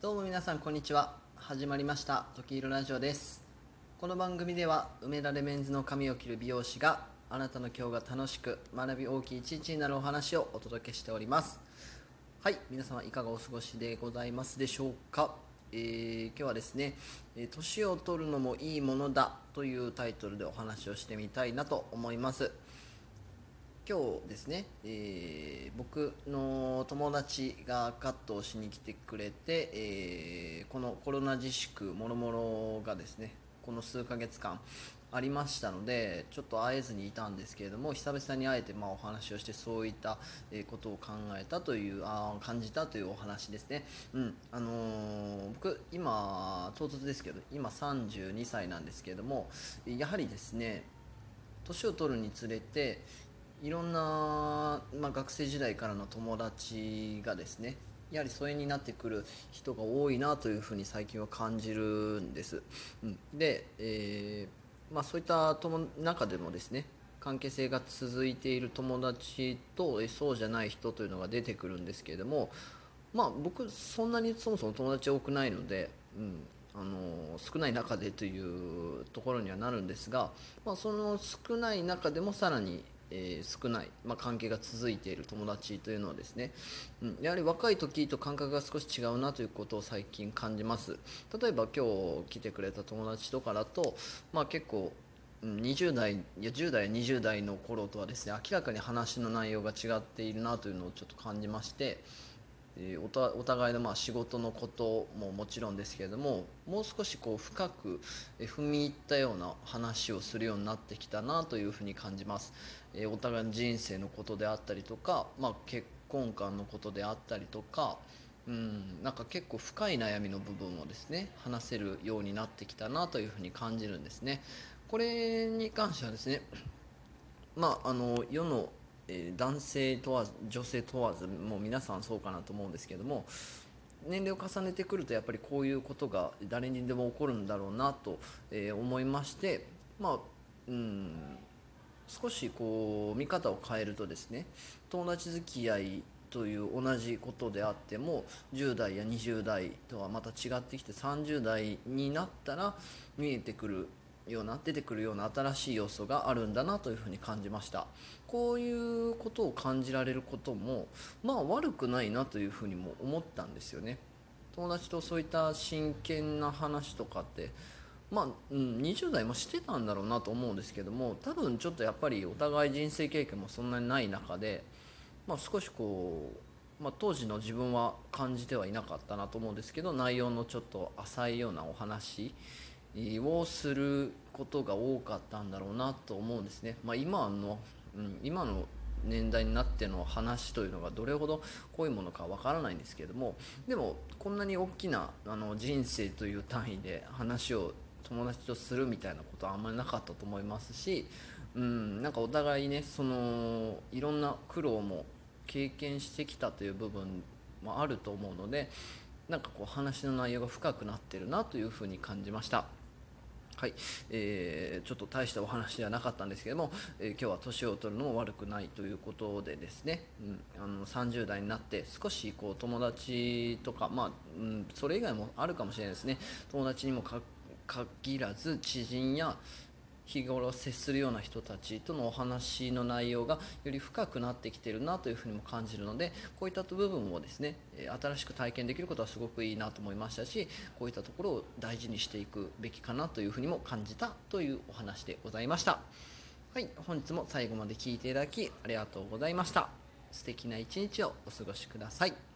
どうも皆さんこんにちは。始まりました。時色ラジオです。この番組では梅田レメンズの髪を切る美容師があなたの今日が楽しく学び大きい一日になるお話をお届けしております。はい皆様いかがお過ごしでございますでしょうか。えー、今日はですね「え年を取るのもいいものだ」というタイトルでお話をしてみたいなと思います。今日ですね、えー僕の友達がカットをしに来てくれて、えーこのコロナ自粛もろもろがですねこの数ヶ月間ありましたのでちょっと会えずにいたんですけれども久々に会えてまあお話をしてそういったえことを考えたというあ感じたというお話ですね、うんあのー僕今唐突ですけど今32歳なんですけれどもやはりですね年を取るにつれていろんな、まあ、学生時代からの友達がですねやはり疎遠になってくる人が多いなというふうに最近は感じるんです、うん、で、えーまあ、そういった友中でもですね関係性が続いている友達とえそうじゃない人というのが出てくるんですけれどもまあ僕そんなにそもそも友達多くないので、うん、あの少ない中でというところにはなるんですが、まあ、その少ない中でもさらに、えー少ない、まあ、関係が続いている友達というのはですね、うん、やはり若い時と感覚が少し違うなということを最近感じます。例えば今日来てくれた友達とかだと、まあ、結構うん20代いや10代20代の頃とはですね明らかに話の内容が違っているなというのをちょっと感じましておたお互いのまあ仕事のことももちろんですけれどももう少しこう深く踏み入ったような話をするようになってきたなというふうに感じます、お互いの人生のことであったりとか、まあ、結婚観のことであったりとかうん、なんか結構深い悩みの部分をですね話せるようになってきたなというふうに感じるんですね。これに関してはですねまああの世の、えー男性問わず女性問わずもう皆さんそうかなと思うんですけども年齢を重ねてくるとやっぱりこういうことが誰にでも起こるんだろうなと、えー思いましてまあうん少しこう見方を変えるとですね友達付き合いという同じことであっても10代や20代とはまた違ってきて30代になったら見えてくるような出てくるような新しい要素があるんだなというふうに感じました。こういうことを感じられることもまあ悪くないなというふうにも思ったんですよね。友達とそういった真剣な話とかってまあ、うん、20代もしてたんだろうなと思うんですけども多分ちょっとやっぱりお互い人生経験もそんなにない中で、まあ、少しこう、まあ、当時の自分は感じてはいなかったなと思うんですけど内容のちょっと浅いようなお話をすることが多かったんだろうなと思うんですね。まあ、今の、うん、今の年代になっての話というのがどれほど濃いものかわからないんですけれどもでもこんなに大きなあの人生という単位で話を友達とするみたいなことはあんまりなかったと思いますし、うん、なんかお互いねそのいろんな苦労も経験してきたという部分もあると思うのでなんかこう話の内容が深くなってるなというふうに感じました。はい、えーちょっと大したお話ではなかったんですけども、えー今日は年を取るのも悪くないということでですね、うん、あの30代になって少しこう友達とか、まあうん、それ以外もあるかもしれないですね。友達にも限らず知人や日頃接するような人たちとのお話の内容がより深くなってきてるなというふうにも感じるのでこういった部分をですね新しく体験できることはすごくいいなと思いましたしこういったところを大事にしていくべきかなというふうにも感じたというお話でございました。はい本日も最後まで聞いていただきありがとうございました。素敵な一日をお過ごしください。